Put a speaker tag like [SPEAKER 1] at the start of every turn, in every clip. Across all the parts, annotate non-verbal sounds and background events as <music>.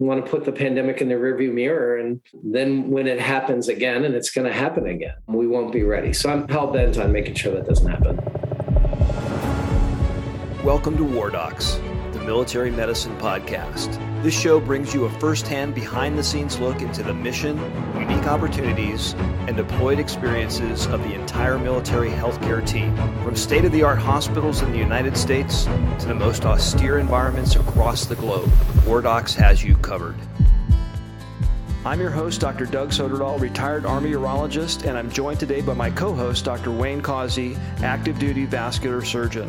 [SPEAKER 1] want to put the pandemic in the rearview mirror. And then when it happens again, and it's going to happen again, we won't be ready. So I'm hell bent on making sure that doesn't happen.
[SPEAKER 2] Welcome to War Docs, the military medicine podcast. This show brings you a firsthand behind the scenes look into the mission, unique opportunities, and deployed experiences of the entire military healthcare team. From state of the art hospitals in the United States to the most austere environments across the globe, War Docs has you covered. I'm your host, Dr. Doug Soderdahl, retired Army urologist, and I'm joined today by my co host, Dr. Wayne Causey, active duty vascular surgeon.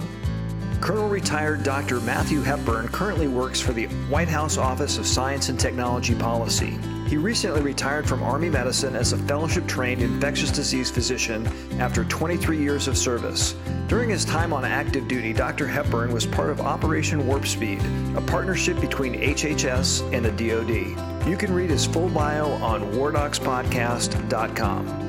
[SPEAKER 2] Colonel retired Dr. Matthew Hepburn currently works for the White House Office of Science and Technology Policy. He recently retired from Army medicine as a fellowship trained infectious disease physician after 23 years of service. During his time on active duty, Dr. Hepburn was part of Operation Warp Speed, a partnership between HHS and the DoD. You can read his full bio on wardocspodcast.com.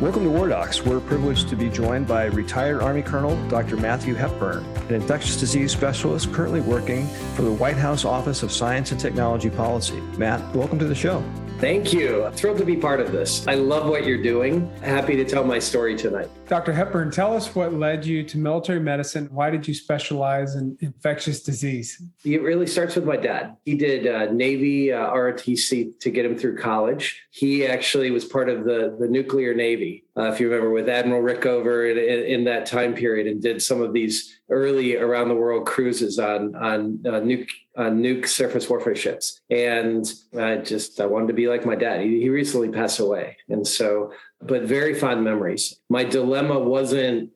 [SPEAKER 2] Welcome to War Docs. We're privileged to be joined by retired Army Colonel Dr. Matthew Hepburn, an infectious disease specialist currently working for the White House Office of Science and Technology Policy. Matt, welcome to the show.
[SPEAKER 1] Thank you. Thrilled to be part of this. I love what you're doing. Happy to tell my story tonight.
[SPEAKER 3] Dr. Hepburn, tell us what led you to military medicine. Why did you specialize in infectious disease?
[SPEAKER 1] It really starts with my dad. He did uh, Navy uh, ROTC to get him through college. He actually was part of the, the nuclear Navy, uh, if you remember, with Admiral Rickover in, in, in, that time period and did some of these early around the world cruises on, on uh, nuke, nuke surface warfare ships. And I just, I wanted to be like my dad. He, he recently passed away. And so but very fond memories. My dilemma wasn't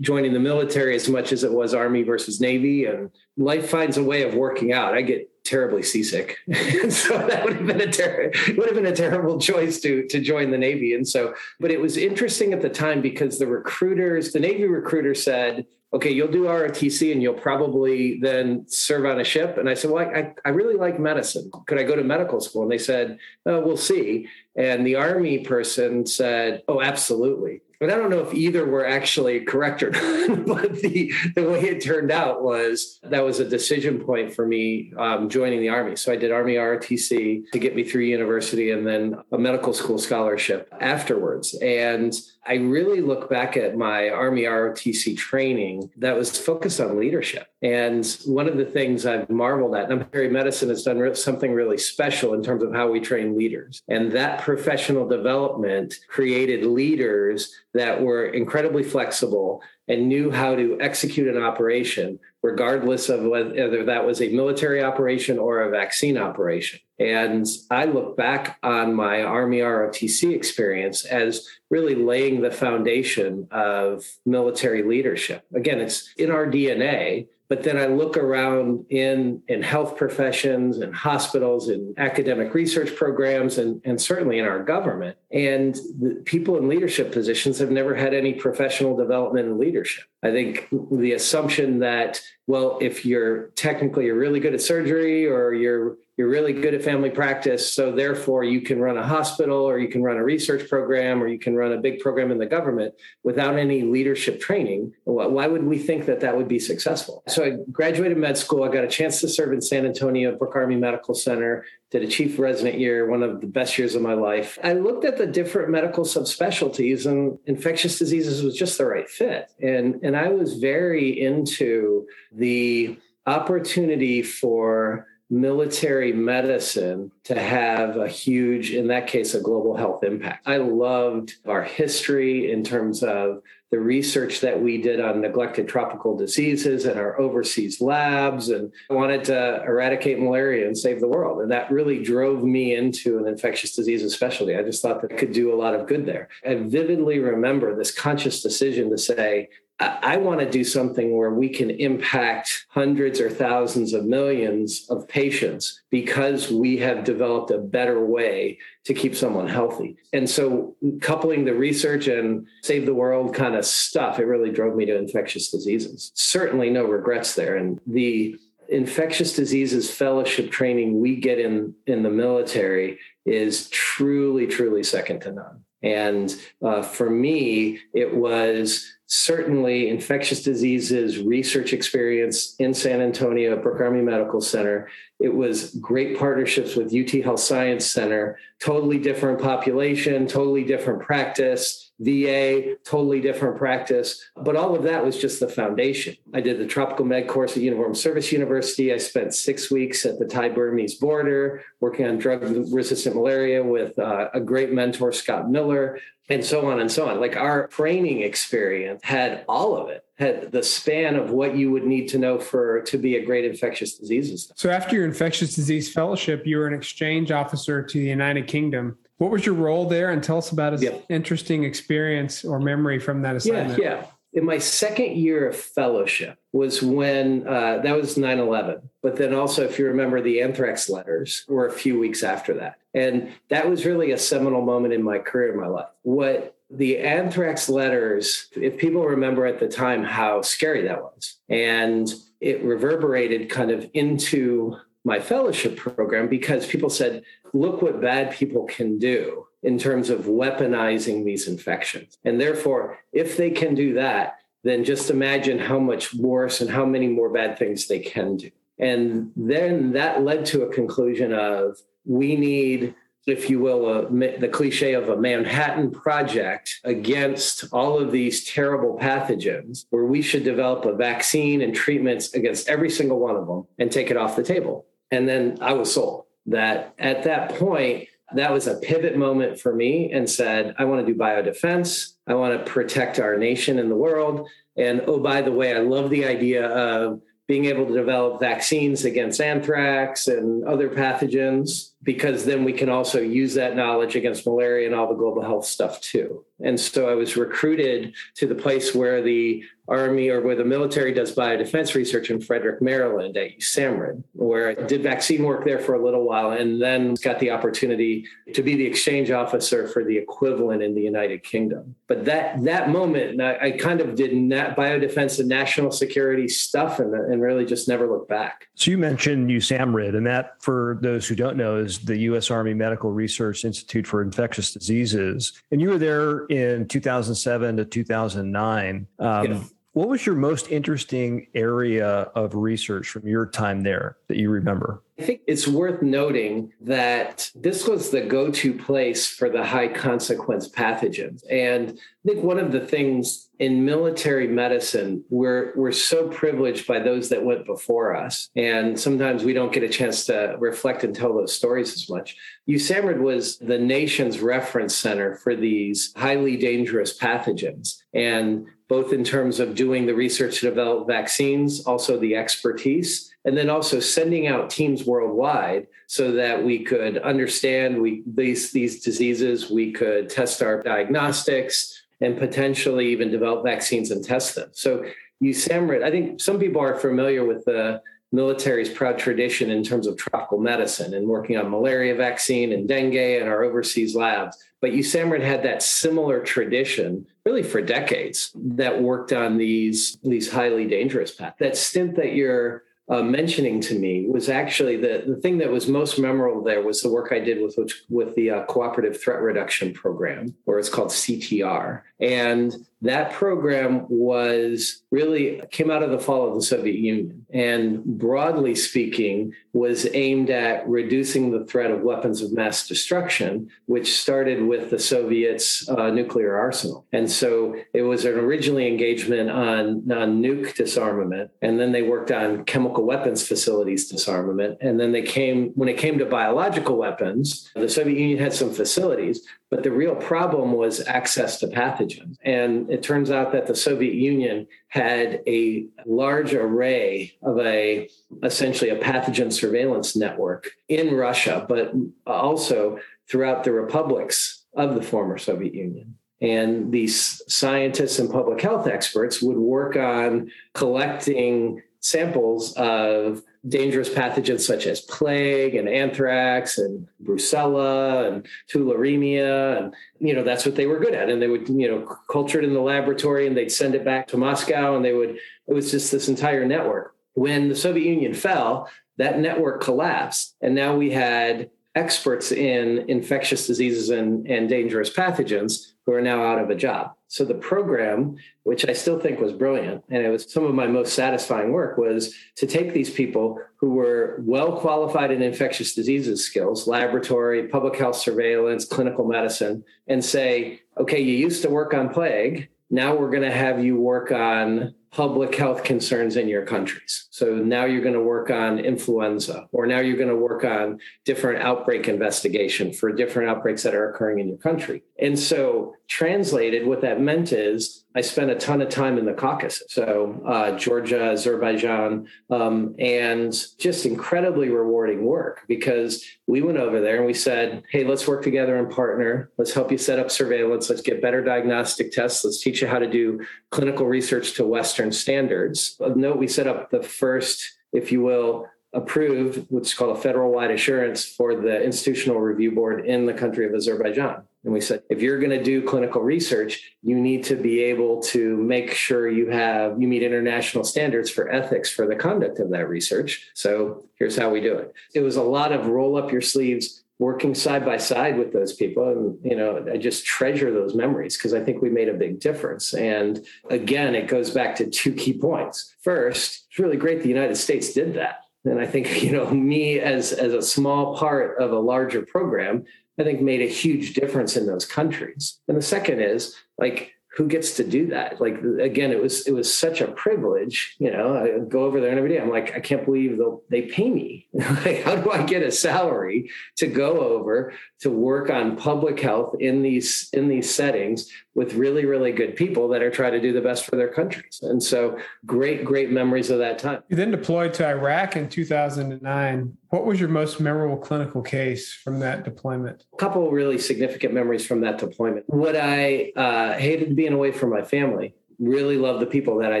[SPEAKER 1] joining the military as much as it was Army versus Navy, and life finds a way of working out. I get terribly seasick, and <laughs> so that would have been a ter- would have been a terrible choice to to join the Navy. And so, but it was interesting at the time because the recruiters, the Navy recruiter said, okay, you'll do ROTC and you'll probably then serve on a ship. And I said, well, I, I really like medicine. Could I go to medical school? And they said, oh, we'll see. And the Army person said, oh, absolutely but I don't know if either were actually correct or <laughs> not. but the the way it turned out was that was a decision point for me um, joining the army. So I did Army ROTC to get me through university, and then a medical school scholarship afterwards. And I really look back at my Army ROTC training that was focused on leadership. And one of the things I've marveled at, and military medicine has done something really special in terms of how we train leaders. And that professional development created leaders that were incredibly flexible and knew how to execute an operation, regardless of whether that was a military operation or a vaccine operation. And I look back on my Army ROTC experience as really laying the foundation of military leadership. Again, it's in our DNA, but then I look around in in health professions and hospitals and academic research programs and, and certainly in our government. And people in leadership positions have never had any professional development in leadership. I think the assumption that, well, if you're technically you're really good at surgery or you're you're really good at family practice. So therefore, you can run a hospital or you can run a research program or you can run a big program in the government without any leadership training. Why would we think that that would be successful? So I graduated med school. I got a chance to serve in San Antonio at Brooke Army Medical Center. Did a chief resident year, one of the best years of my life. I looked at the different medical subspecialties, and infectious diseases was just the right fit. And and I was very into the opportunity for military medicine to have a huge, in that case, a global health impact. I loved our history in terms of the research that we did on neglected tropical diseases and our overseas labs and I wanted to eradicate malaria and save the world. And that really drove me into an infectious diseases specialty. I just thought that I could do a lot of good there. I vividly remember this conscious decision to say, I want to do something where we can impact hundreds or thousands of millions of patients because we have developed a better way to keep someone healthy. And so, coupling the research and save the world kind of stuff, it really drove me to infectious diseases. Certainly, no regrets there. And the infectious diseases fellowship training we get in in the military is truly truly second to none And uh, for me, it was certainly infectious diseases research experience in San Antonio at Brooke Army Medical Center. It was great partnerships with UT Health Science Center, totally different population, totally different practice. VA, totally different practice. But all of that was just the foundation. I did the tropical med course at Uniform Service University. I spent six weeks at the Thai Burmese border working on drug resistant malaria with uh, a great mentor, Scott Miller and so on and so on. Like our training experience had all of it, had the span of what you would need to know for to be a great infectious diseases.
[SPEAKER 3] So after your infectious disease fellowship, you were an exchange officer to the United Kingdom. What was your role there? And tell us about an interesting experience or memory from that assignment.
[SPEAKER 1] Yeah, yeah in my second year of fellowship was when uh, that was 9-11 but then also if you remember the anthrax letters were a few weeks after that. And that was really a seminal moment in my career in my life. What the anthrax letters if people remember at the time how scary that was. And it reverberated kind of into my fellowship program because people said look what bad people can do in terms of weaponizing these infections. And therefore, if they can do that, then just imagine how much worse and how many more bad things they can do. And then that led to a conclusion of we need, if you will, a, the cliche of a Manhattan project against all of these terrible pathogens, where we should develop a vaccine and treatments against every single one of them and take it off the table. And then I was sold that at that point, that was a pivot moment for me and said, I want to do biodefense. I want to protect our nation and the world. And oh, by the way, I love the idea of being able to develop vaccines against anthrax and other pathogens, because then we can also use that knowledge against malaria and all the global health stuff too. And so I was recruited to the place where the Army or where the military does biodefense research in Frederick, Maryland at USAMRIID, where I did vaccine work there for a little while and then got the opportunity to be the exchange officer for the equivalent in the United Kingdom. But that that moment, I, I kind of did nat- biodefense and national security stuff and, and really just never looked back.
[SPEAKER 2] So you mentioned USAMRIID, and that, for those who don't know, is the U.S. Army Medical Research Institute for Infectious Diseases. And you were there in 2007 to 2009. Um, yeah. What was your most interesting area of research from your time there that you remember?
[SPEAKER 1] I think it's worth noting that this was the go to place for the high consequence pathogens. And I think one of the things in military medicine, we're, we're so privileged by those that went before us. And sometimes we don't get a chance to reflect and tell those stories as much. USAMRIID was the nation's reference center for these highly dangerous pathogens. And both in terms of doing the research to develop vaccines, also the expertise, and then also sending out teams worldwide so that we could understand we, these, these diseases, we could test our diagnostics, and potentially even develop vaccines and test them. So USAMRIID, I think some people are familiar with the military's proud tradition in terms of tropical medicine and working on malaria vaccine and dengue and our overseas labs. But USAMRIID had that similar tradition really for decades that worked on these, these highly dangerous paths. That stint that you're uh, mentioning to me was actually the, the thing that was most memorable there was the work I did with with the uh, Cooperative Threat Reduction Program, or it's called CTR. And that program was really came out of the fall of the Soviet Union. And broadly speaking was aimed at reducing the threat of weapons of mass destruction which started with the Soviets uh, nuclear arsenal. And so it was an originally engagement on, non nuke disarmament and then they worked on chemical weapons facilities disarmament. And then they came when it came to biological weapons the Soviet Union had some facilities but the real problem was access to pathogens. And it turns out that the Soviet Union had a large array of a essentially a pathogen surveillance network in Russia, but also throughout the republics of the former Soviet Union. And these scientists and public health experts would work on collecting samples of dangerous pathogens such as plague and anthrax and brucella and tularemia and you know that's what they were good at and they would you know culture it in the laboratory and they'd send it back to moscow and they would it was just this entire network when the soviet union fell that network collapsed and now we had experts in infectious diseases and, and dangerous pathogens who are now out of a job. So the program, which I still think was brilliant, and it was some of my most satisfying work, was to take these people who were well qualified in infectious diseases skills, laboratory, public health surveillance, clinical medicine, and say, okay, you used to work on plague. Now we're going to have you work on public health concerns in your countries. So now you're going to work on influenza, or now you're going to work on different outbreak investigation for different outbreaks that are occurring in your country. And so, translated, what that meant is I spent a ton of time in the Caucasus, so uh, Georgia, Azerbaijan, um, and just incredibly rewarding work because we went over there and we said, hey, let's work together and partner. Let's help you set up surveillance. Let's get better diagnostic tests. Let's teach you how to do clinical research to Western standards. Note we set up the first, if you will, approved what's called a federal wide assurance for the institutional review board in the country of Azerbaijan. And we said, if you're going to do clinical research, you need to be able to make sure you have, you meet international standards for ethics for the conduct of that research. So here's how we do it. It was a lot of roll up your sleeves, working side by side with those people and you know i just treasure those memories because i think we made a big difference. And again it goes back to two key points. First it's really great the united states did that. And I think, <laughs> you know, me as, as a small part of a larger program, I think made a huge difference in those countries. And the second is like, who gets to do that? Like again, it was it was such a privilege. You know, I go over there every day. I'm like, I can't believe they pay me. <laughs> like, how do I get a salary to go over to work on public health in these in these settings with really really good people that are trying to do the best for their countries? And so, great great memories of that time.
[SPEAKER 3] You then deployed to Iraq in 2009. What was your most memorable clinical case from that deployment?
[SPEAKER 1] A couple really significant memories from that deployment. What I uh, hated being away from my family really loved the people that I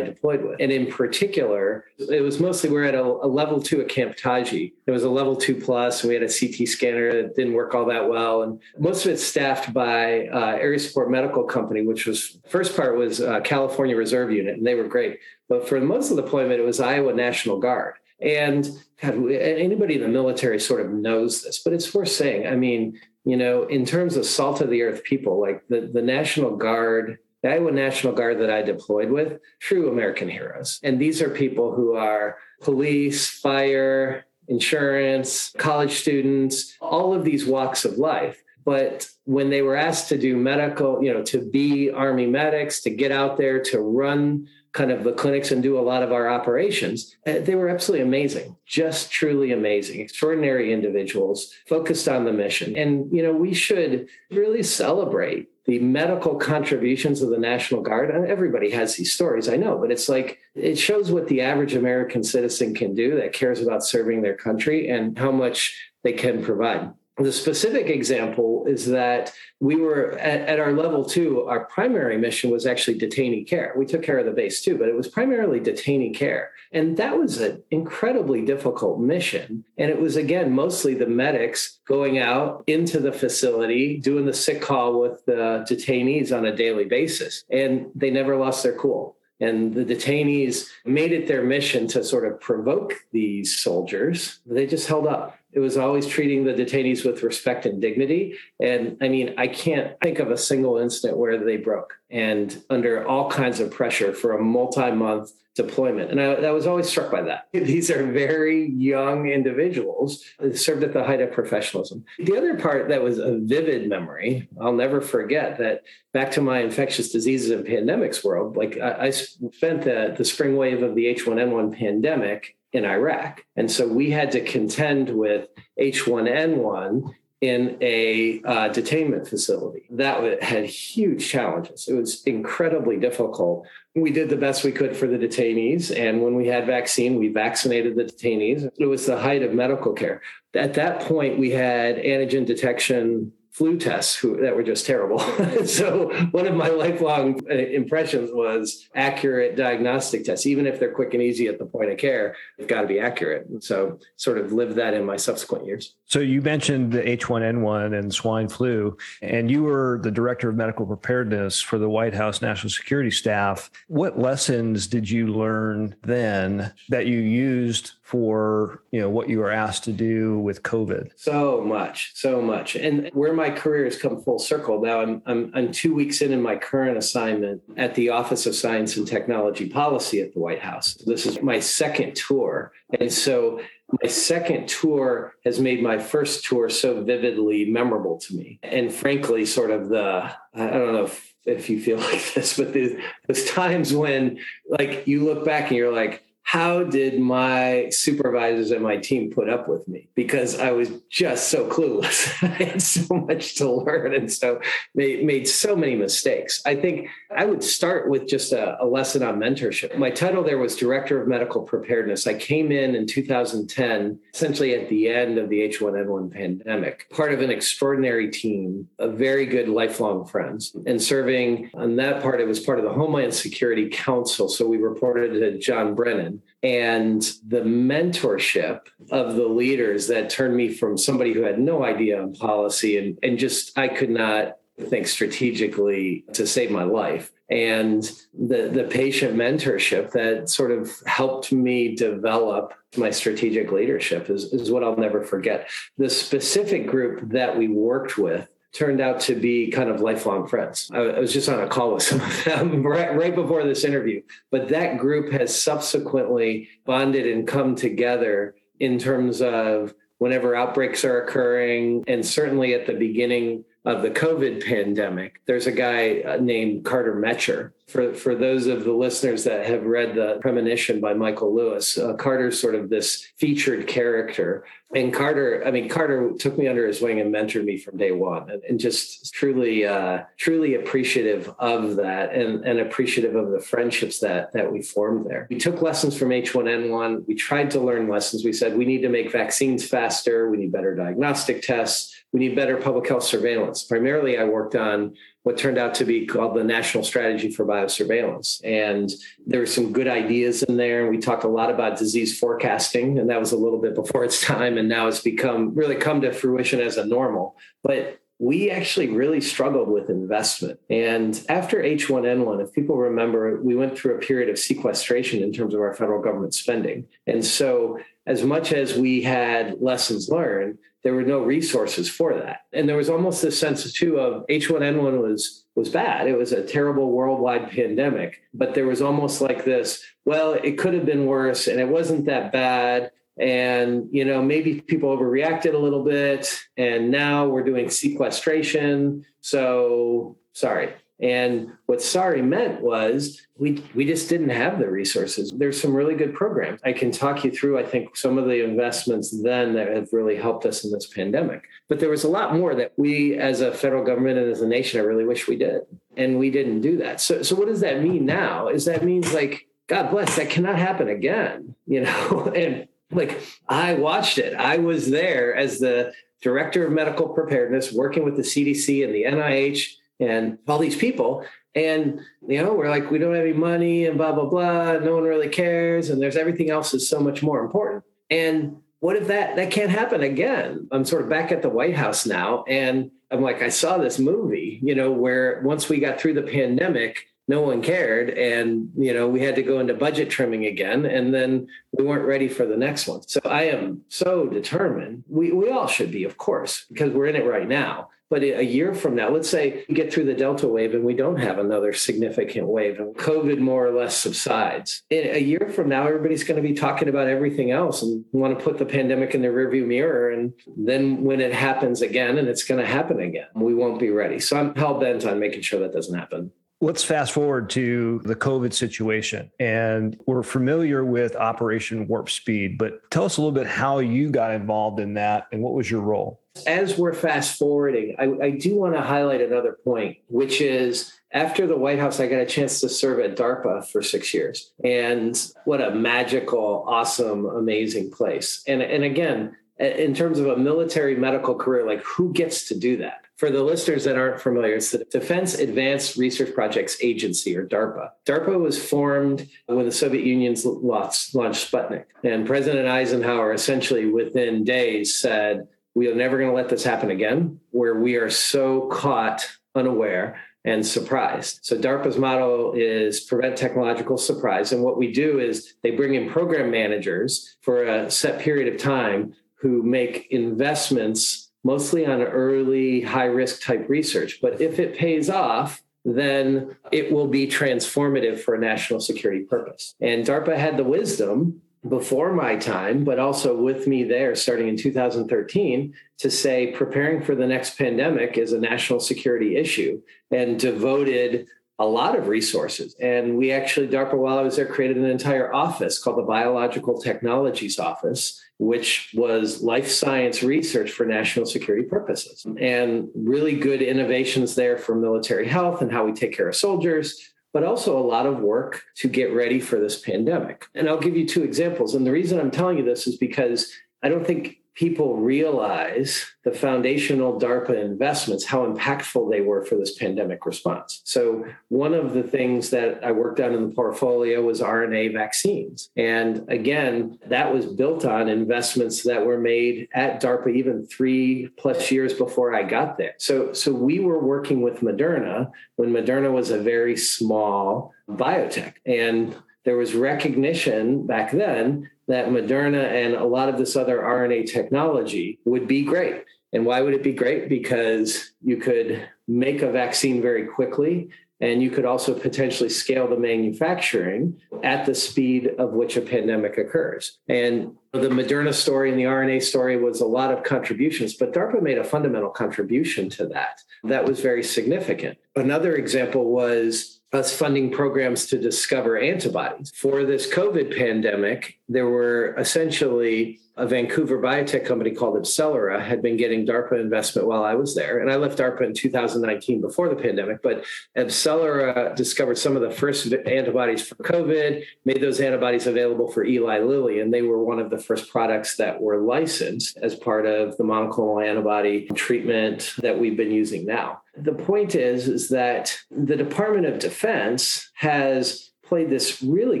[SPEAKER 1] deployed with. And in particular, it was mostly we're at a, a, level two at Camp Taji. It was a level two plus, and we had a CT scanner that didn't work all that well. And most of it's staffed by uh, Area Support Medical Company, which was first part was uh, California Reserve Unit, and they were great. But for most of the deployment, it was Iowa National Guard. And God, anybody in the military sort of knows this, but it's worth saying. I mean, you know, in terms of salt of the earth people, like the, the National Guard, the Iowa National Guard that I deployed with, true American heroes. And these are people who are police, fire, insurance, college students, all of these walks of life. But when they were asked to do medical, you know, to be Army medics, to get out there, to run kind of the clinics and do a lot of our operations. Uh, they were absolutely amazing, just truly amazing, extraordinary individuals focused on the mission. And, you know, we should really celebrate the medical contributions of the National Guard. And everybody has these stories, I know, but it's like it shows what the average American citizen can do that cares about serving their country and how much they can provide. The specific example is that we were at, at, our level two, our primary mission was actually detainee care. We took care of the base too, but it was primarily detainee care. And that was an incredibly difficult mission. And it was, again, mostly the medics going out into the facility, doing the sick call with the detainees on a daily basis. And they never lost their cool. And the detainees made it their mission to sort of provoke these soldiers. They just held up it was always treating the detainees with respect and dignity. And I mean, I can't think of a single instant where they broke and under all kinds of pressure for a multi month deployment. And I, I, was always struck by that. <laughs> These are very young individuals served at the height of professionalism. The other part that was a vivid memory, I'll never forget that back to my infectious diseases and pandemics world, like I, I spent the, the spring wave of the H1N1 pandemic in Iraq. And so we had to contend with H1N1 in a uh, detainment facility. That had huge challenges. It was incredibly difficult. We did the best we could for the detainees. And when we had vaccine, we vaccinated the detainees. It was the height of medical care. At that point, we had antigen detection flu tests who, that were just terrible. <laughs> so one of my lifelong uh, impressions was accurate diagnostic tests, even if they're quick and easy at the point of care, they've got to be accurate. And so sort of lived that in my subsequent years.
[SPEAKER 2] So you mentioned the H1N1 and swine flu, and you were the director of medical preparedness for the White House National Security Staff. What lessons did you learn then that you used for you know what you were asked to do with COVID?
[SPEAKER 1] So much, so much, and where my career has come full circle. Now I'm I'm, I'm two weeks in in my current assignment at the Office of Science and Technology Policy at the White House. This is my second tour, and so my second tour has made my first tour so vividly memorable to me, and frankly, sort of the I don't know if, if you feel <laughs> like this, but there's, there's times when like you look back and you're like how did my supervisors and my team put up with me? Because I was just so clueless. <laughs> I had so much to learn and so made, made so many mistakes. I think I would start with just a, a lesson on mentorship. My title there was Director of Medical Preparedness. I came in in 2010, essentially at the end of the H1N1 pandemic, part of an extraordinary team of very good lifelong friends. And serving on that part, it was part of the Homeland Security Council. So we reported to John Brennan and the mentorship of the leaders that turned me from somebody who had no idea on policy and, and just I could not think strategically to save my life and the the patient mentorship that sort of helped me develop my strategic leadership is, is what I'll never forget. The specific group that we worked with turned out to be kind of lifelong friends. I, was just on a call with some of them <laughs> right, right before this interview, but that group has subsequently bonded and come together in terms of whenever outbreaks are occurring, and certainly at the beginning of the COVID pandemic. There's a guy uh, named Carter Mecher. For, for those of the listeners that have read The Premonition by Michael Lewis, uh, Carter's sort of this featured character. And Carter, I mean, Carter took me under his wing and mentored me from day one and, and just truly, uh, truly appreciative of that and, and appreciative of the friendships that, that we formed there. We took lessons from H1N1. We tried to learn lessons. We said we need to make vaccines faster. We need better diagnostic tests we need better public health surveillance. Primarily, I worked on what turned out to be called the National Strategy for Biosurveillance. And there were some good ideas in there. And we talked a lot about disease forecasting, and that was a little bit before its time. And now it's become really come to fruition as a normal. But we actually really struggled with investment. And after H1N1, if people remember, we went through a period of sequestration in terms of our federal government spending. And so, as much as we had lessons learned, there were no resources for that. And there was almost this sense too of H1N1 was was bad. It was a terrible worldwide pandemic, but there was almost like this, well, it could have been worse and it wasn't that bad and you know maybe people overreacted a little bit and now we're doing sequestration so sorry and what sorry meant was we we just didn't have the resources. There's some really good programs. I can talk you through, I think, some of the investments then that have really helped us in this pandemic. But there was a lot more that we as a federal government and as a nation, I really wish we did. And we didn't do that. So so what does that mean now? Is that means like, God bless, that cannot happen again, you know? <laughs> and like I watched it. I was there as the director of medical preparedness, working with the CDC and the NIH and all these people. And, you know, we're like, we don't have any money and blah, blah, blah. No one really cares. And there's everything else is so much more important. And what if that that can't happen again? I'm sort of back at the White House now. And I'm like, I saw this movie, you know, where once we got through the pandemic, no one cared and you know we had to go into budget trimming again and then we weren't ready for the next one so i am so determined we, we all should be of course because we're in it right now but a year from now, let's say we get through the Delta wave and we don't have another significant wave and COVID more or less subsides. In a year from now, everybody's going to be talking about everything else and want to put the pandemic in the rearview mirror. And then when it happens again, and it's going to happen again, we won't be ready. So I'm hell bent on making sure that doesn't happen.
[SPEAKER 2] Let's fast forward to the COVID situation. And we're familiar with Operation Warp Speed, but tell us a little bit how you got involved in that and what was your role?
[SPEAKER 1] As we're fast forwarding, I, I do want to highlight another point, which is after the White House, I got a chance to serve at DARPA for six years. And what a magical, awesome, amazing place. And, and again, in terms of a military medical career, like who gets to do that? For the listeners that aren't familiar, it's the Defense Advanced Research Projects Agency, or DARPA. DARPA was formed when the Soviet Union launched, Sputnik. And President Eisenhower essentially within days said, We are never going to let this happen again, where we are so caught unaware and surprised. So DARPA's motto is prevent technological surprise. And what we do is they bring in program managers for a set period of time who make investments mostly on early high risk type research. But if it pays off, then it will be transformative for a national security purpose. And DARPA had the wisdom before my time, but also with me there starting in 2013 to say preparing for the next pandemic is a national security issue and devoted a lot of resources. And we actually, DARPA, while I was there, created an entire office called the Biological Technologies Office, which was life science research for national security purposes. And really good innovations there for military health and how we take care of soldiers, but also a lot of work to get ready for this pandemic. And I'll give you two examples. And the reason I'm telling you this is because I don't think people realize the foundational DARPA investments, how impactful they were for this pandemic response. So, one of the things that I worked on in the portfolio was RNA vaccines. And again, that was built on investments that were made at DARPA even three plus years before I got there. So, so we were working with Moderna when Moderna was a very small biotech. And there was recognition back then that Moderna and a lot of this other RNA technology would be great. And why would it be great? Because you could make a vaccine very quickly and you could also potentially scale the manufacturing at the speed of which a pandemic occurs. And the Moderna story and the RNA story was a lot of contributions, but DARPA made a fundamental contribution to that. That was very significant. Another example was us funding programs to discover antibodies. For this COVID pandemic, there were essentially a Vancouver biotech company called AbCellera had been getting DARPA investment while I was there. And I left DARPA in 2019 before the pandemic, but AbCellera discovered some of the first antibodies for COVID, made those antibodies available for Eli Lilly, and they were one of the first products that were licensed as part of the monoclonal antibody treatment that we've been using now. The point is, is that the Department of Defense has played this really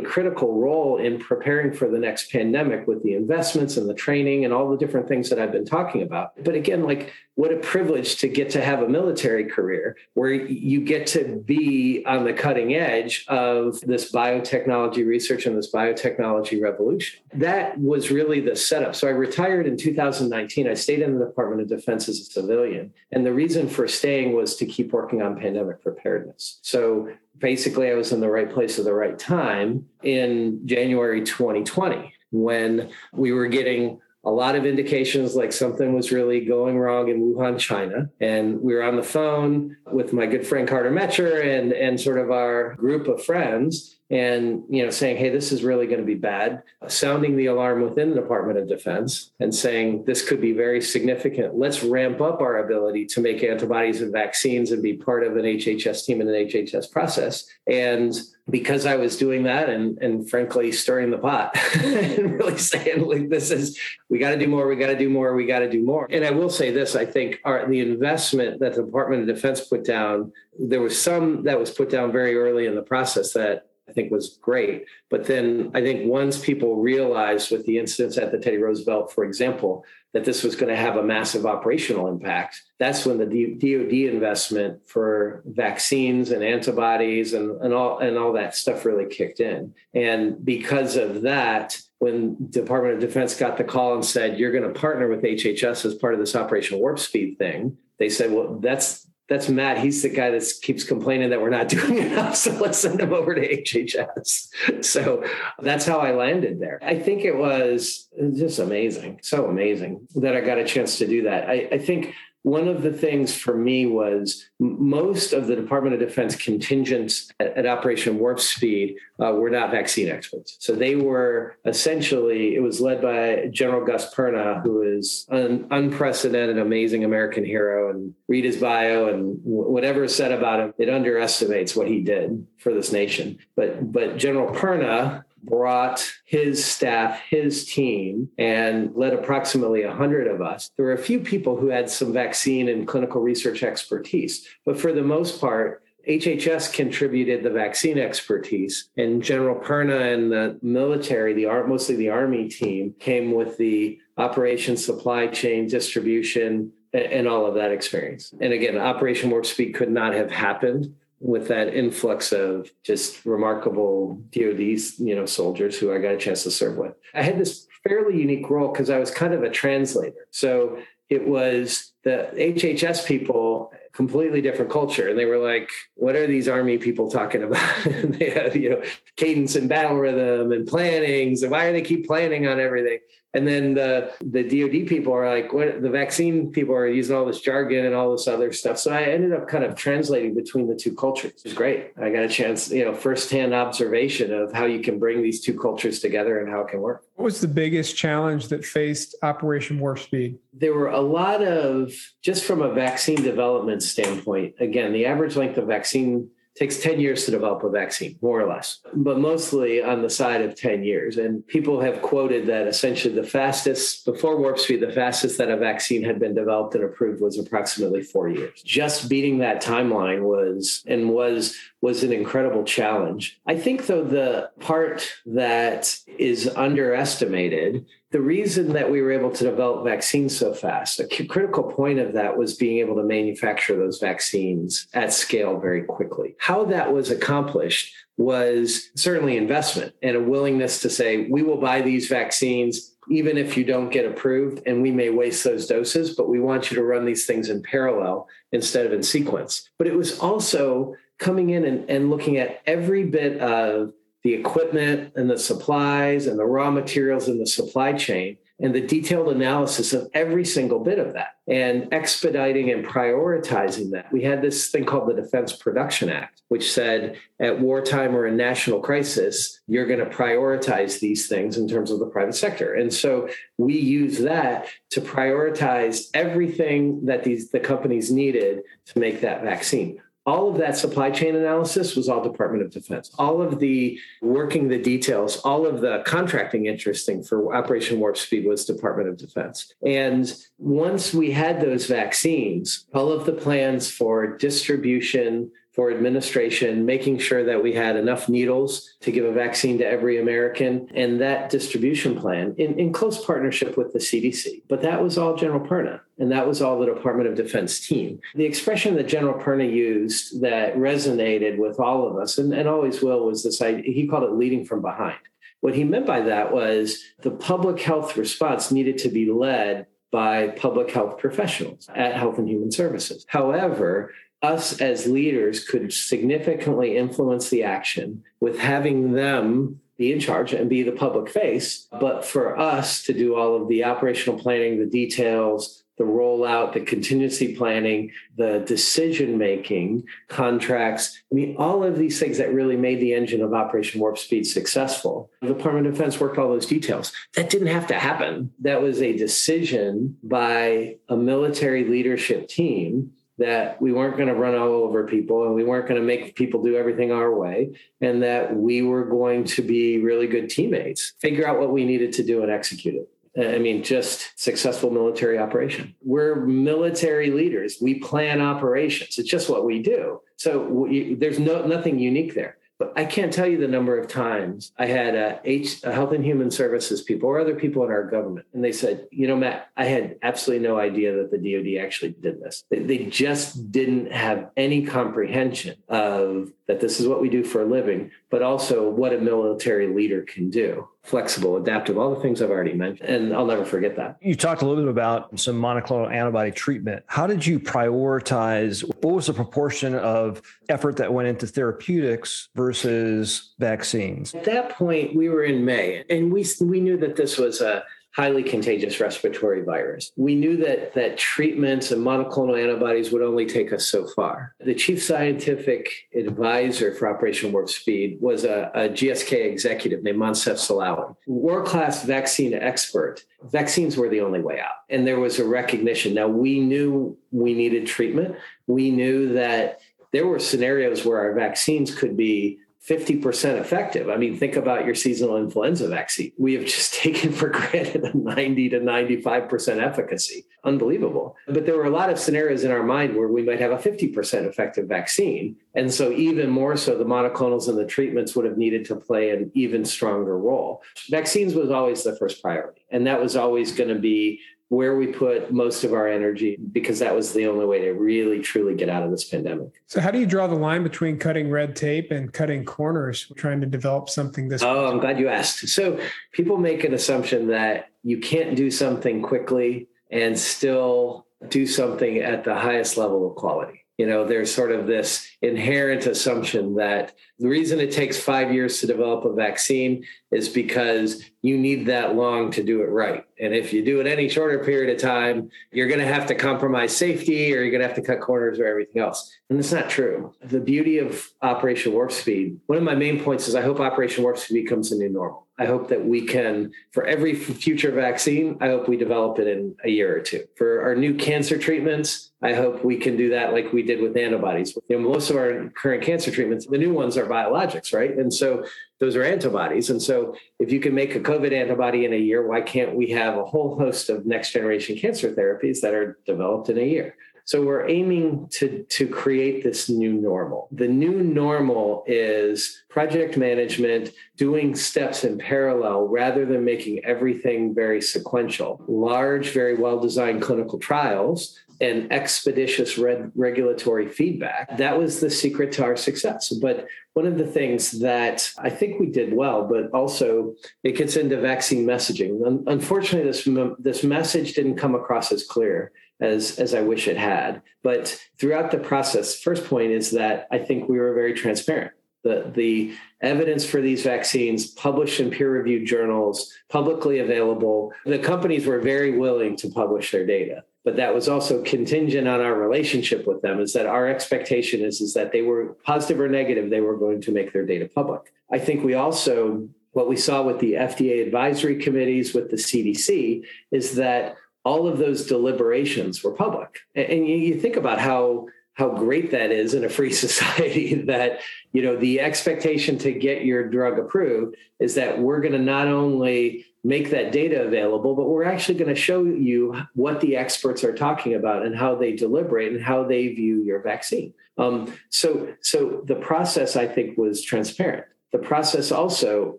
[SPEAKER 1] critical role in preparing for the next pandemic with the investments and the training and all the different things that I've been talking about. But again, like what a privilege to get to have a military career where you get to be on the cutting edge of this biotechnology research and this biotechnology revolution. That was really the setup. So I retired in 2019. I stayed in the Department of Defense as a civilian. And the reason for staying was to keep working on pandemic preparedness. So basically I was in the right place at the right time in January 2020 when we were getting a lot of indications like something was really going wrong in Wuhan, China. And we were on the phone with my good friend Carter Mecher and, and sort of our group of friends and you know saying hey this is really going to be bad sounding the alarm within the department of defense and saying this could be very significant. Let's ramp up our ability to make antibodies and vaccines and be part of an hhs team and an hhs process. And because i was doing that and and frankly stirring the pot <laughs> and <laughs> really saying like this is we got to do more we got to do more we got to do more. And i will say this i think our the investment that the department of defense put down there was some that was put down very early in the process that I think was great. But then I think once people realized with the incidents at the Teddy Roosevelt, for example, that this was going to have a massive operational impact, that's when the DoD investment for vaccines and antibodies and, and all and all that stuff really kicked in. And because of that, when Department of Defense got the call and said, you're going to partner with HHS as part of this Operation Warp Speed thing, they said, well, that's that's Matt. He's the guy that keeps complaining that we're not <laughs> doing enough. So let's send him over to HHS. So that's how I landed there. I think it was just amazing, so amazing that I got a chance to do that. I, I think one of the things for me was most of the Department of Defense contingents at, at Operation Warp Speed uh, were not vaccine experts. So they were essentially, it was led by General Gus Perna, who is an unprecedented, amazing American hero. And read his bio and whatever is said about him, it underestimates what he did for this nation. But, but General Perna brought his staff, his team, and led approximately 100 of us. There were a few people who had some vaccine and clinical research expertise, but for the most part, HHS contributed the vaccine expertise, and General Perna and the military, the mostly the Army team, came with the operation, supply chain, distribution, and all of that experience. And again, Operation Warp Speed could not have happened with that influx of just remarkable DoD, you know, soldiers who I got a chance to serve with. I had this fairly unique role because I was kind of a translator. So it was the HHS people completely different culture. And they were like, what are these army people talking about? <laughs> and they had, you know, cadence and battle rhythm and plannings. And why do they keep planning on everything? And then the the DoD people are like, what the vaccine people are using all this jargon and all this other stuff. So I ended up kind of translating between the two cultures. It was great. I got a chance, you know, firsthand observation of how you can bring these two cultures together and how it can work.
[SPEAKER 3] What was the biggest challenge that faced Operation Warp Speed?
[SPEAKER 1] There were a lot of just from a vaccine development standpoint. Again, the average length of vaccine takes 10 years to develop a vaccine, more or less, but mostly on the side of 10 years. And people have quoted that essentially the fastest, before Warp Speed, the fastest that a vaccine had been developed and approved was approximately four years. Just beating that timeline was and was was an incredible challenge. I think though the part that is underestimated the reason that we were able to develop vaccines so fast, a critical point of that was being able to manufacture those vaccines at scale very quickly. How that was accomplished was certainly investment and a willingness to say, we will buy these vaccines even if you don't get approved and we may waste those doses, but we want you to run these things in parallel instead of in sequence. But it was also coming in and, and looking at every bit of the equipment and the supplies and the raw materials in the supply chain and the detailed analysis of every single bit of that and expediting and prioritizing that. We had this thing called the Defense Production Act, which said at wartime or in national crisis, you're going to prioritize these things in terms of the private sector. And so we use that to prioritize everything that these the companies needed to make that vaccine all of that supply chain analysis was all Department of Defense. All of the working the details, all of the contracting interesting for Operation Warp Speed was Department of Defense. And once we had those vaccines, all of the plans for distribution, for administration, making sure that we had enough needles to give a vaccine to every American, and that distribution plan in, in close partnership with the CDC. But that was all General Perna, and that was all the Department of Defense team. The expression that General Perna used that resonated with all of us, and, and always will, was this idea, he called it leading from behind. What he meant by that was the public health response needed to be led by public health professionals at Health and Human Services. However, us as leaders could significantly influence the action with having them be in charge and be the public face, but for us to do all of the operational planning, the details, the rollout, the contingency planning, the decision making, contracts. I mean, all of these things that really made the engine of Operation Warp Speed successful. The Department of Defense worked all those details. That didn't have to happen. That was a decision by a military leadership team that we weren't going to run all over people and we weren't going to make people do everything our way and that we were going to be really good teammates figure out what we needed to do and execute it I mean, just successful military operation. We're military leaders. We plan operations. It's just what we do. So we, there's no nothing unique there. But I can't tell you the number of times I had a, H, a Health and Human Services people or other people in our government, and they said, "You know, Matt, I had absolutely no idea that the DoD actually did this. They, they just didn't have any comprehension of that this is what we do for a living, but also what a military leader can do." flexible, adaptive, all the things I've already mentioned. And I'll never forget that.
[SPEAKER 2] You talked a little bit about some monoclonal antibody treatment. How did you prioritize? What was the proportion of effort that went into therapeutics versus vaccines?
[SPEAKER 1] At that point, we were in May, and we, we knew that this was a highly contagious respiratory virus. We knew that that treatments and monoclonal antibodies would only take us so far. The chief scientific advisor for Operation Warp Speed was a, a GSK executive named Moncef Slaoui, world-class vaccine expert. Vaccines were the only way out, and there was a recognition. Now we knew we needed treatment. We knew that there were scenarios where our vaccines could be 50% effective. I mean, think about your seasonal influenza vaccine. We have just <laughs> taken for granted a 90 to 95% efficacy. Unbelievable. But there were a lot of scenarios in our mind where we might have a 50% effective vaccine. And so, even more so, the monoclonals and the treatments would have needed to play an even stronger role. Vaccines was always the first priority. And that was always going to be where we put most of our energy because that was the only way to really truly get out of this pandemic.
[SPEAKER 3] So how do you draw the line between cutting red tape and cutting corners trying to develop something this
[SPEAKER 1] Oh, I'm glad you asked. So people make an assumption that you can't do something quickly and still do something at the highest level of quality. You know, there's sort of this inherent assumption that the reason it takes five years to develop a vaccine is because you need that long to do it right. And if you do it any shorter period of time, you're going to have to compromise safety or you're going to have to cut corners or everything else. And it's not true. The beauty of Operation Warp Speed, one of my main points is I hope Operation Warp Speed becomes a new normal. I hope that we can, for every future vaccine, I hope we develop it in a year or two. For our new cancer treatments, I hope we can do that like we did with antibodies. You know, most of our current cancer treatments, the new ones are biologics, right? And so those are antibodies. And so if you can make a COVID antibody in a year, why can't we have a whole host of next generation cancer therapies that are developed in a year? So we're aiming to, to create this new normal. The new normal is project management, doing steps in parallel rather than making everything very sequential. Large, very well designed clinical trials and expeditious red regulatory feedback. That was the secret to our success. But one of the things that I think we did well, but also it gets into vaccine messaging. Unfortunately, this, this message didn't come across as clear as as I wish it had. But throughout the process, first point is that I think we were very transparent. The, the evidence for these vaccines published in peer reviewed journals, publicly available. The companies were very willing to publish their data, but that was also contingent on our relationship with them is that our expectation is, is that they were positive or negative, they were going to make their data public. I think we also, what we saw with the FDA advisory committees, with the CDC, is that all of those deliberations were public. And you think about how how great that is in a free <laughs> society that you know the expectation to get your drug approved is that we're going to not only make that data available but we're actually going to show you what the experts are talking about and how they deliberate and how they view your vaccine. Um, so so the process i think was transparent. The process also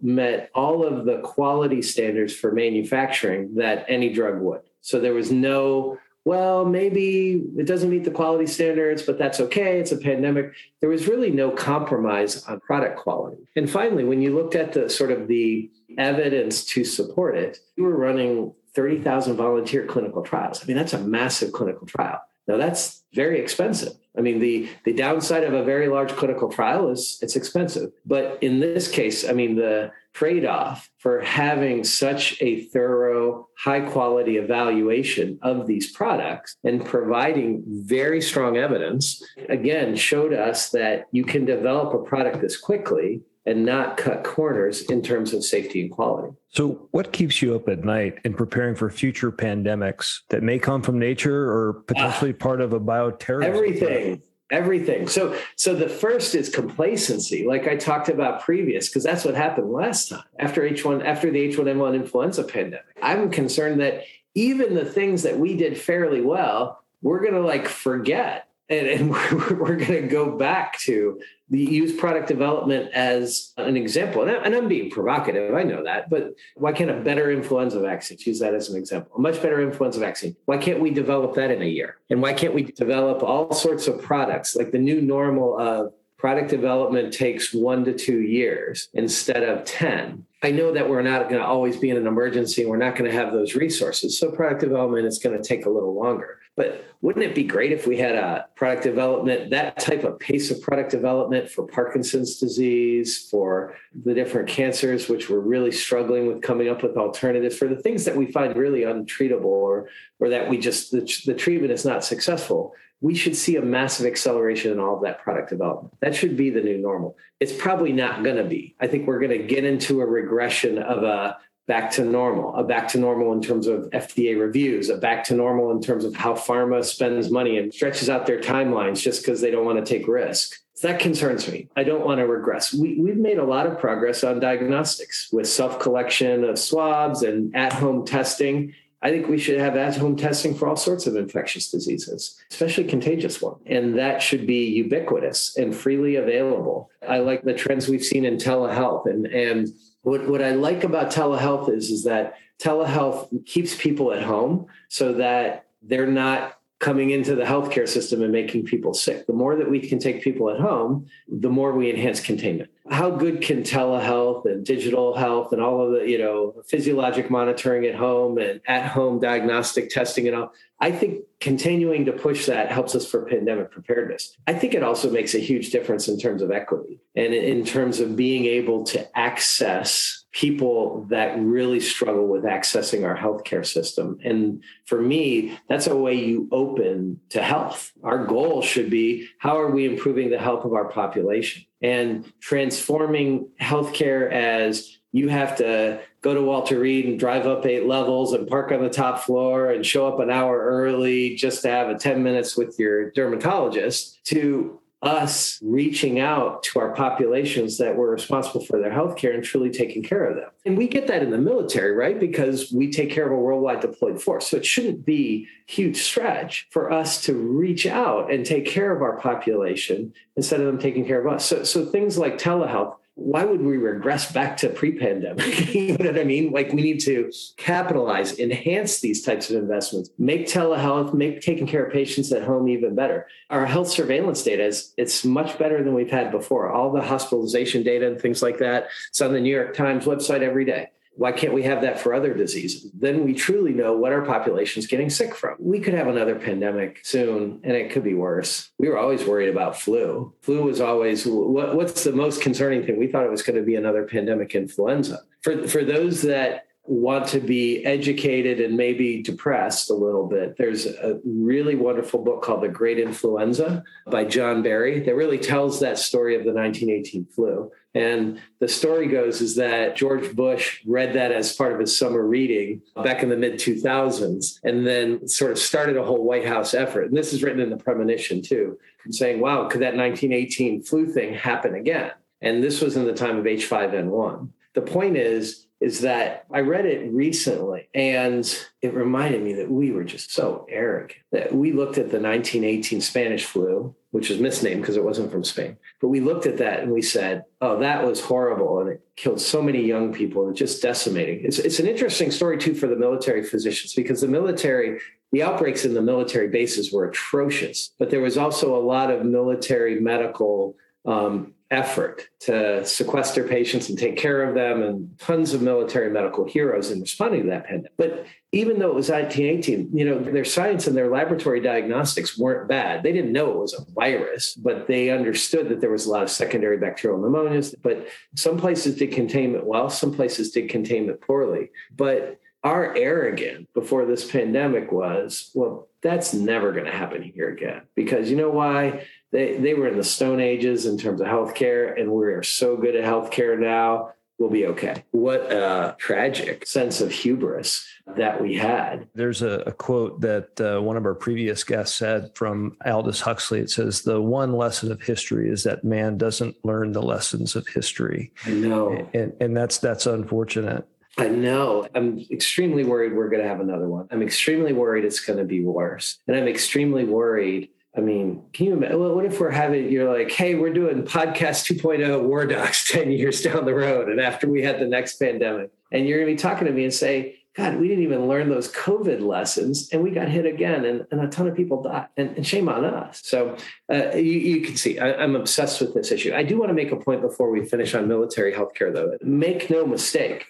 [SPEAKER 1] met all of the quality standards for manufacturing that any drug would. So there was no, well, maybe it doesn't meet the quality standards, but that's okay. It's a pandemic. There was really no compromise on product quality. And finally, when you looked at the sort of the evidence to support it, you were running 30,000 volunteer clinical trials. I mean, that's a massive clinical trial. Now that's very expensive. I mean, the the downside of a very large clinical trial is it's expensive. But in this case, I mean, the trade-off for having such a thorough, high-quality evaluation of these products and providing very strong evidence, again, showed us that you can develop a product this quickly and not cut corners in terms of safety and quality.
[SPEAKER 2] So, what keeps you up at night in preparing for future pandemics that may come from nature or potentially uh, part of a bioterrorism?
[SPEAKER 1] Everything. Everything. So, so the first is complacency, like I talked about previous, because that's what happened last time after H1, after the H1N1 influenza pandemic. I'm concerned that even the things that we did fairly well, we're going to like forget and, and <laughs> we're, we're going to go back to the use product development as an example. And, I, am being provocative, I know that, but why can't a better influenza vaccine, use that as an example, a much better influenza vaccine, why can't we develop that in a year? And why can't we develop all sorts of products like the new normal of product development takes one to two years instead of 10? I know that we're not going to always be in an emergency. And we're not going to have those resources. So product development is going to take a little longer. But wouldn't it be great if we had a product development, that type of pace of product development for Parkinson's disease, for the different cancers, which we're really struggling with coming up with alternatives for the things that we find really untreatable or, or that we just, the, the treatment is not successful. We should see a massive acceleration in all of that product development. That should be the new normal. It's probably not going to be. I think we're going to get into a regression of a back to normal, a back to normal in terms of FDA reviews, a back to normal in terms of how pharma spends money and stretches out their timelines just because they don't want to take risk. that concerns me. I don't want to regress. We, we've made a lot of progress on diagnostics with self collection of swabs and at home testing. I think we should have at home testing for all sorts of infectious diseases, especially contagious ones. And that should be ubiquitous and freely available. I like the trends we've seen in telehealth. And, and what, what I like about telehealth is, is that telehealth keeps people at home so that they're not coming into the healthcare system and making people sick. The more that we can take people at home, the more we enhance containment. How good can telehealth and digital health and all of the, you know, physiologic monitoring at home and at home diagnostic testing and all, I think continuing to push that helps us for pandemic preparedness. I think it also makes a huge difference in terms of equity and in terms of being able to access people that really struggle with accessing our healthcare system. And for me, that's a way you open to health. Our goal should be how are we improving the health of our population and transforming healthcare as you have to go to Walter Reed and drive up eight levels and park on the top floor and show up an hour early just to have a 10 minutes with your dermatologist to us reaching out to our populations that were responsible for their healthcare and truly taking care of them. And we get that in the military, right? Because we take care of a worldwide deployed force. So it shouldn't be huge stretch for us to reach out and take care of our population instead of them taking care of us. So, so things like telehealth why would we regress back to pre-pandemic? <laughs> you know what I mean? Like we need to capitalize, enhance these types of investments, make telehealth, make taking care of patients at home even better. Our health surveillance data is it's much better than we've had before. All the hospitalization data and things like that. It's on the New York Times website every day. Why can't we have that for other diseases? Then we truly know what our population is getting sick from. We could have another pandemic soon, and it could be worse. We were always worried about flu. Flu was always what, what's the most concerning thing? We thought it was going to be another pandemic influenza. For, for those that want to be educated and maybe depressed a little bit, there's a really wonderful book called The Great Influenza by John Barry that really tells that story of the 1918 flu. And the story goes is that George Bush read that as part of his summer reading back in the mid 2000s and then sort of started a whole White House effort. And this is written in the premonition too, saying, wow, could that 1918 flu thing happen again? And this was in the time of H5N1. The point is, is that I read it recently and it reminded me that we were just so arrogant that we looked at the 1918 Spanish flu, which was misnamed because it wasn't from Spain. But we looked at that and we said, oh, that was horrible. And it killed so many young people and just decimating. It's, it's an interesting story, too, for the military physicians because the military, the outbreaks in the military bases were atrocious, but there was also a lot of military medical um, effort to sequester patients and take care of them and tons of military medical heroes in responding to that pandemic. But even though it was 1918, you know, their science and their laboratory diagnostics weren't bad. They didn't know it was a virus, but they understood that there was a lot of secondary bacterial pneumonias. But some places did containment well, some places did containment poorly. But our arrogance before this pandemic was, well, that's never going to happen here again. Because you know why? They, they were in the stone ages in terms of healthcare, and we are so good at healthcare now. We'll be okay. What a tragic sense of hubris that we had.
[SPEAKER 2] There's a, a quote that uh, one of our previous guests said from Aldous Huxley. It says, The one lesson of history is that man doesn't learn the lessons of history.
[SPEAKER 1] I know.
[SPEAKER 2] And, and that's, that's unfortunate.
[SPEAKER 1] I know. I'm extremely worried we're going to have another one. I'm extremely worried it's going to be worse. And I'm extremely worried. I mean, can you imagine? What if we're having, you're like, hey, we're doing podcast 2.0 War Docs <laughs> 10 years down the road. And after we had the next pandemic, and you're going to be talking to me and say, God, we didn't even learn those COVID lessons and we got hit again and, and a ton of people died. And, and shame on us. So uh, you, you, can see I, I'm obsessed with this issue. I do want to make a point before we finish on military healthcare, though. Make no mistake,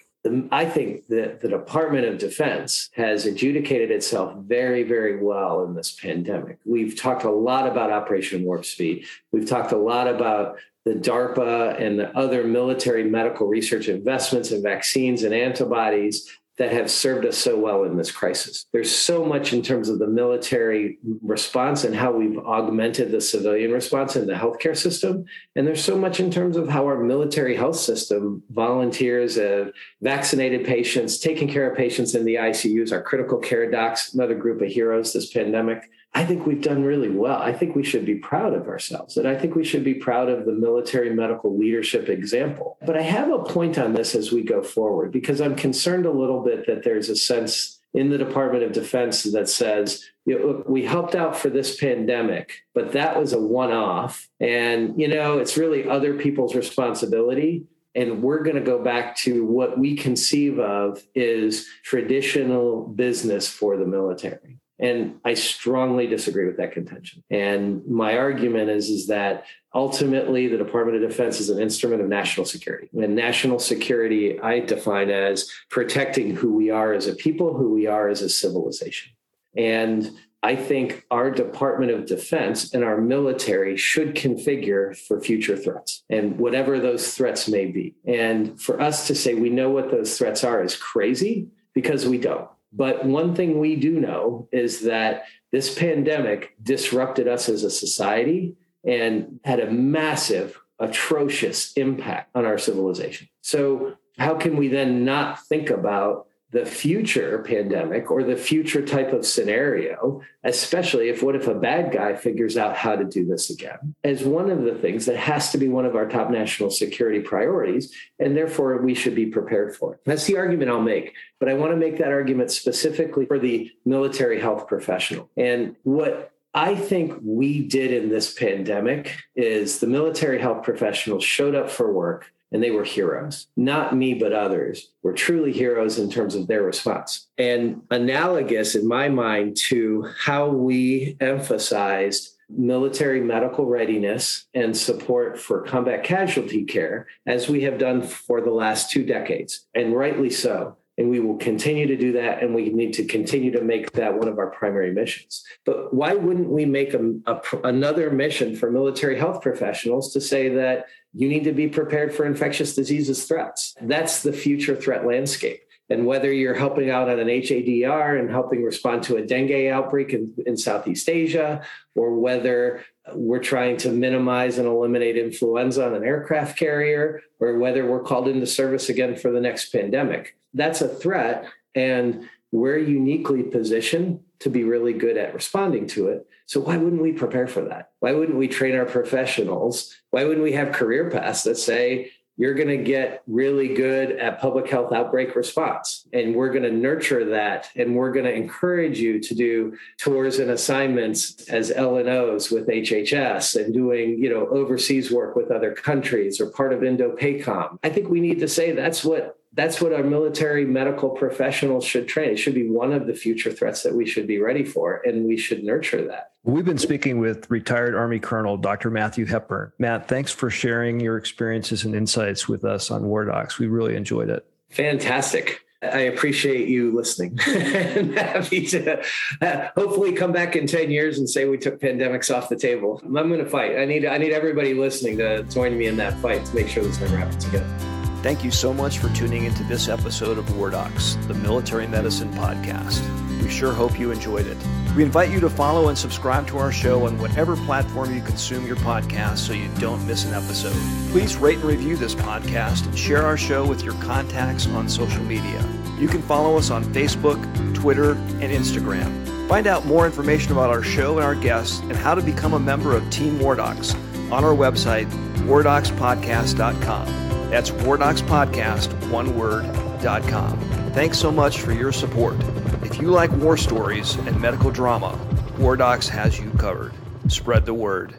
[SPEAKER 1] I think that the Department of Defense has adjudicated itself very, very well in this pandemic. We've talked a lot about Operation Warp Speed. We've talked a lot about the DARPA and the other military medical research investments in vaccines and antibodies that have served us so well in this crisis. There's so much in terms of the military response and how we've augmented the civilian response in the healthcare system. And there's so much in terms of how our military health system, volunteers, uh, vaccinated patients, taking care of patients in the ICUs, our critical care docs, another group of heroes this pandemic. I think we've done really well. I think we should be proud of ourselves. And I think we should be proud of the military medical leadership example. But I have a point on this as we go forward because I'm concerned a little bit that there's a sense in the Department of Defense that says, you know, look, we helped out for this pandemic, but that was a one off. And, you know, it's really other people's responsibility and we're going to go back to what we conceive of is traditional business for the military and i strongly disagree with that contention and my argument is is that ultimately the department of defense is an instrument of national security and national security i define as protecting who we are as a people who we are as a civilization and I think our Department of Defense and our military should configure for future threats and whatever those threats may be. And for us to say we know what those threats are is crazy because we don't. But one thing we do know is that this pandemic disrupted us as a society and had a massive, atrocious impact on our civilization. So, how can we then not think about the future pandemic or the future type of scenario, especially if what if a bad guy figures out how to do this again, as one of the things that has to be one of our top national security priorities. And therefore, we should be prepared for it. That's the argument I'll make. But I want to make that argument specifically for the military health professional. And what I think we did in this pandemic is the military health professionals showed up for work and they were heroes. Not me, but others were truly heroes in terms of their response. And analogous in my mind to how we emphasized military medical readiness and support for combat casualty care, as we have done for the last two decades, and rightly so. And we will continue to do that. And we need to continue to make that one of our primary missions. But why wouldn't we make a, a, another mission for military health professionals to say that you need to be prepared for infectious diseases threats? That's the future threat landscape. And whether you're helping out on an HADR and helping respond to a dengue outbreak in, in Southeast Asia, or whether we're trying to minimize and eliminate influenza on an aircraft carrier, or whether we're called into service again for the next pandemic, that's a threat. And we're uniquely positioned to be really good at responding to it. So why wouldn't we prepare for that? Why wouldn't we train our professionals? Why wouldn't we have career paths that say you're going to get really good at public health outbreak response and we're going to nurture that and we're going to encourage you to do tours and assignments as LNOs with HHS and doing, you know, overseas work with other countries or part of Indo-PACOM. I think we need to say that's what that's what our military medical professionals should train. It should be one of the future threats that we should be ready for, and we should nurture that.
[SPEAKER 2] We've been speaking with retired Army Colonel Dr. Matthew Hepburn. Matt, thanks for sharing your experiences and insights with us on War Docs. We really enjoyed it.
[SPEAKER 1] Fantastic. I appreciate you listening <laughs> and happy to uh, hopefully come back in 10 years and say we took pandemics off the table. I'm going to fight. I need I need everybody listening to join me in that fight to make sure this never happens again.
[SPEAKER 2] Thank you so much for tuning into this episode of War Docs, the Military Medicine Podcast. We sure hope you enjoyed it. We invite you to follow and subscribe to our show on whatever platform you consume your podcast so you don't miss an episode. Please rate and review this podcast and share our show with your contacts on social media. You can follow us on Facebook, Twitter, and Instagram. Find out more information about our show and our guests and how to become a member of Team War Docs on our website, wardocspodcast.com. That's Podcast, one word.com. Thanks so much for your support. If you like war stories and medical drama, War Docs has you covered. Spread the word.